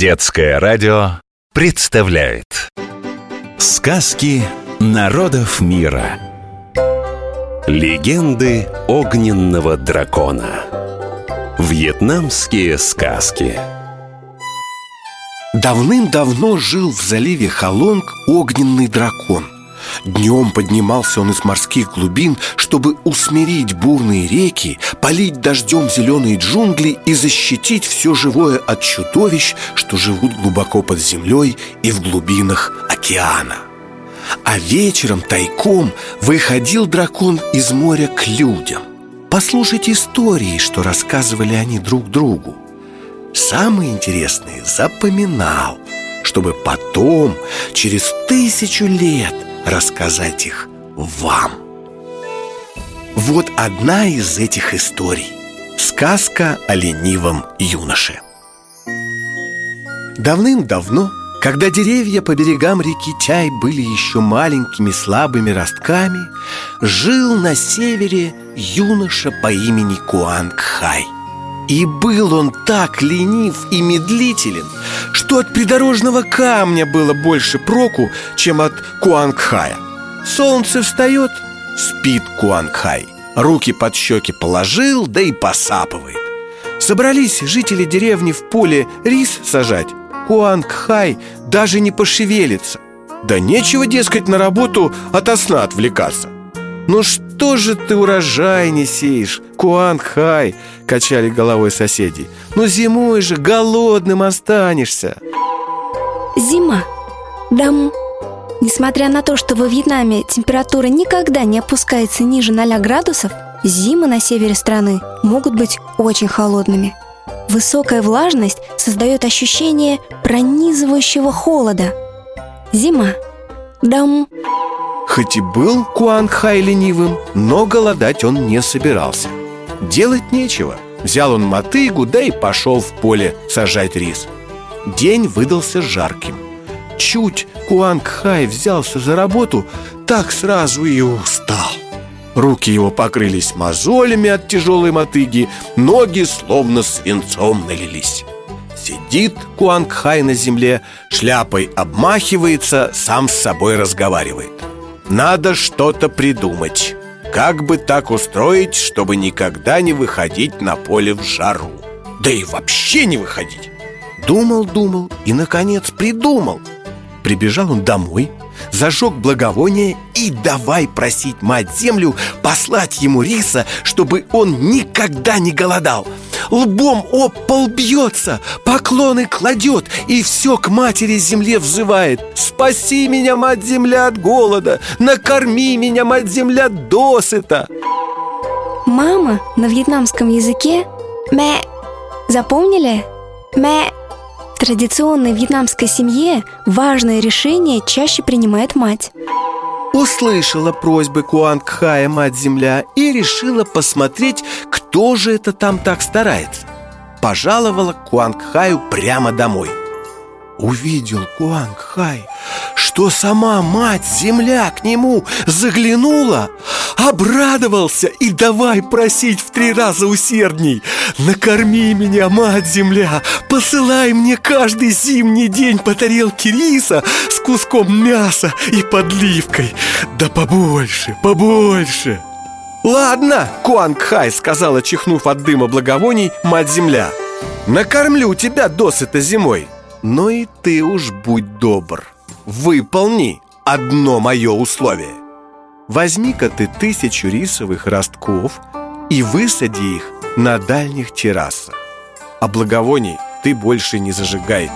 Детское радио представляет Сказки народов мира. Легенды огненного дракона. Вьетнамские сказки. Давным-давно жил в заливе Халонг огненный дракон – Днем поднимался он из морских глубин, чтобы усмирить бурные реки, полить дождем зеленые джунгли и защитить все живое от чудовищ, что живут глубоко под землей и в глубинах океана. А вечером тайком выходил дракон из моря к людям. Послушать истории, что рассказывали они друг другу. Самые интересные запоминал, чтобы потом, через тысячу лет – рассказать их вам. Вот одна из этих историй. Сказка о ленивом юноше. Давным-давно, когда деревья по берегам реки Чай были еще маленькими слабыми ростками, жил на севере юноша по имени Куанг Хай. И был он так ленив и медлителен, что от придорожного камня было больше проку, чем от Куангхая. Солнце встает, спит Куангхай. Руки под щеки положил, да и посапывает. Собрались жители деревни в поле рис сажать. Куангхай даже не пошевелится. Да нечего, дескать, на работу ото сна отвлекаться. Ну что же ты урожай не сеешь, Куанхай? Качали головой соседи Ну зимой же голодным останешься Зима Дам Несмотря на то, что во Вьетнаме температура никогда не опускается ниже 0 градусов, зимы на севере страны могут быть очень холодными. Высокая влажность создает ощущение пронизывающего холода. Зима. Дам. Хоть и был Куан Хай ленивым, но голодать он не собирался. Делать нечего. Взял он мотыгу, да и пошел в поле сажать рис. День выдался жарким. Чуть Куанг Хай взялся за работу, так сразу и устал. Руки его покрылись мозолями от тяжелой мотыги, ноги словно свинцом налились. Сидит Куанг Хай на земле, шляпой обмахивается, сам с собой разговаривает – надо что-то придумать. Как бы так устроить, чтобы никогда не выходить на поле в жару? Да и вообще не выходить. Думал, думал и, наконец, придумал. Прибежал он домой, зажег благовоние и давай просить мать-землю послать ему риса, чтобы он никогда не голодал Лбом об пол бьется, поклоны кладет и все к матери земле взывает. Спаси меня, мать-земля, от голода, накорми меня, мать-земля, досыта! Мама на вьетнамском языке «мэ» Запомнили? «Мэ» В традиционной вьетнамской семье важное решение чаще принимает мать. Услышала просьбы Куангхая мать-земля и решила посмотреть, кто же это там так старается. Пожаловала Куангхаю прямо домой. Увидел Куангхай, что сама мать-земля к нему заглянула, обрадовался и давай просить в три раза усердней. Накорми меня, мать-земля, посылай мне каждый зимний день по тарелке риса с куском мяса и подливкой. Да побольше, побольше. «Ладно, Куангхай», — сказала, чихнув от дыма благовоний, мать-земля «Накормлю тебя досыта зимой. Но и ты уж будь добр. Выполни одно мое условие. Возьми-ка ты тысячу рисовых ростков И высади их на дальних террасах. А благовоний ты больше не зажигай.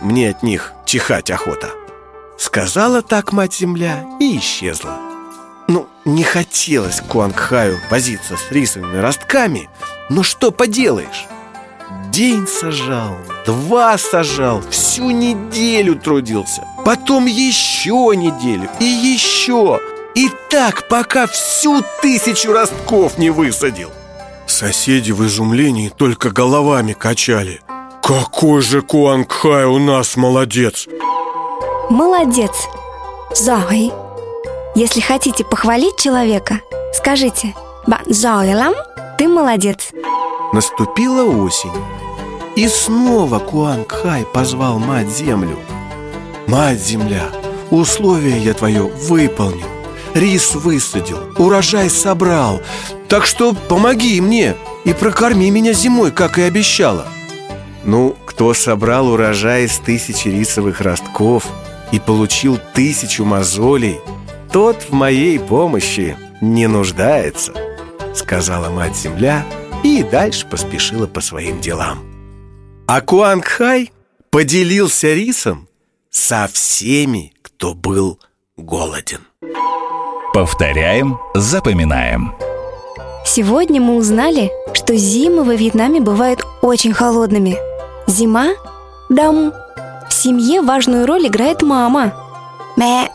Мне от них чихать охота Сказала так мать-земля и исчезла не хотелось Куангхаю возиться с рисовыми ростками, но что поделаешь? День сажал, два сажал, всю неделю трудился Потом еще неделю и еще. И так, пока всю тысячу ростков не высадил. Соседи в изумлении только головами качали. Какой же Куангхай у нас молодец! Молодец! Зай если хотите похвалить человека, скажите «Ба зойлам, ты молодец» Наступила осень И снова Куанг Хай позвал мать-землю. Мать-земля, условия я твое выполнил Рис высадил, урожай собрал Так что помоги мне и прокорми меня зимой, как и обещала Ну, кто собрал урожай из тысячи рисовых ростков И получил тысячу мозолей Тот в моей помощи не нуждается Сказала мать-земля и дальше поспешила по своим делам А Куангхай поделился рисом со всеми, кто был голоден Повторяем, запоминаем Сегодня мы узнали, что зимы во Вьетнаме бывают очень холодными. Зима – дам. В семье важную роль играет мама. Мэ.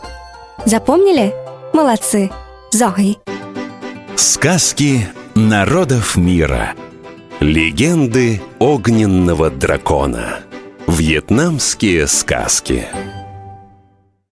Запомнили? Молодцы. Зои. Сказки народов мира Легенды огненного дракона Вьетнамские сказки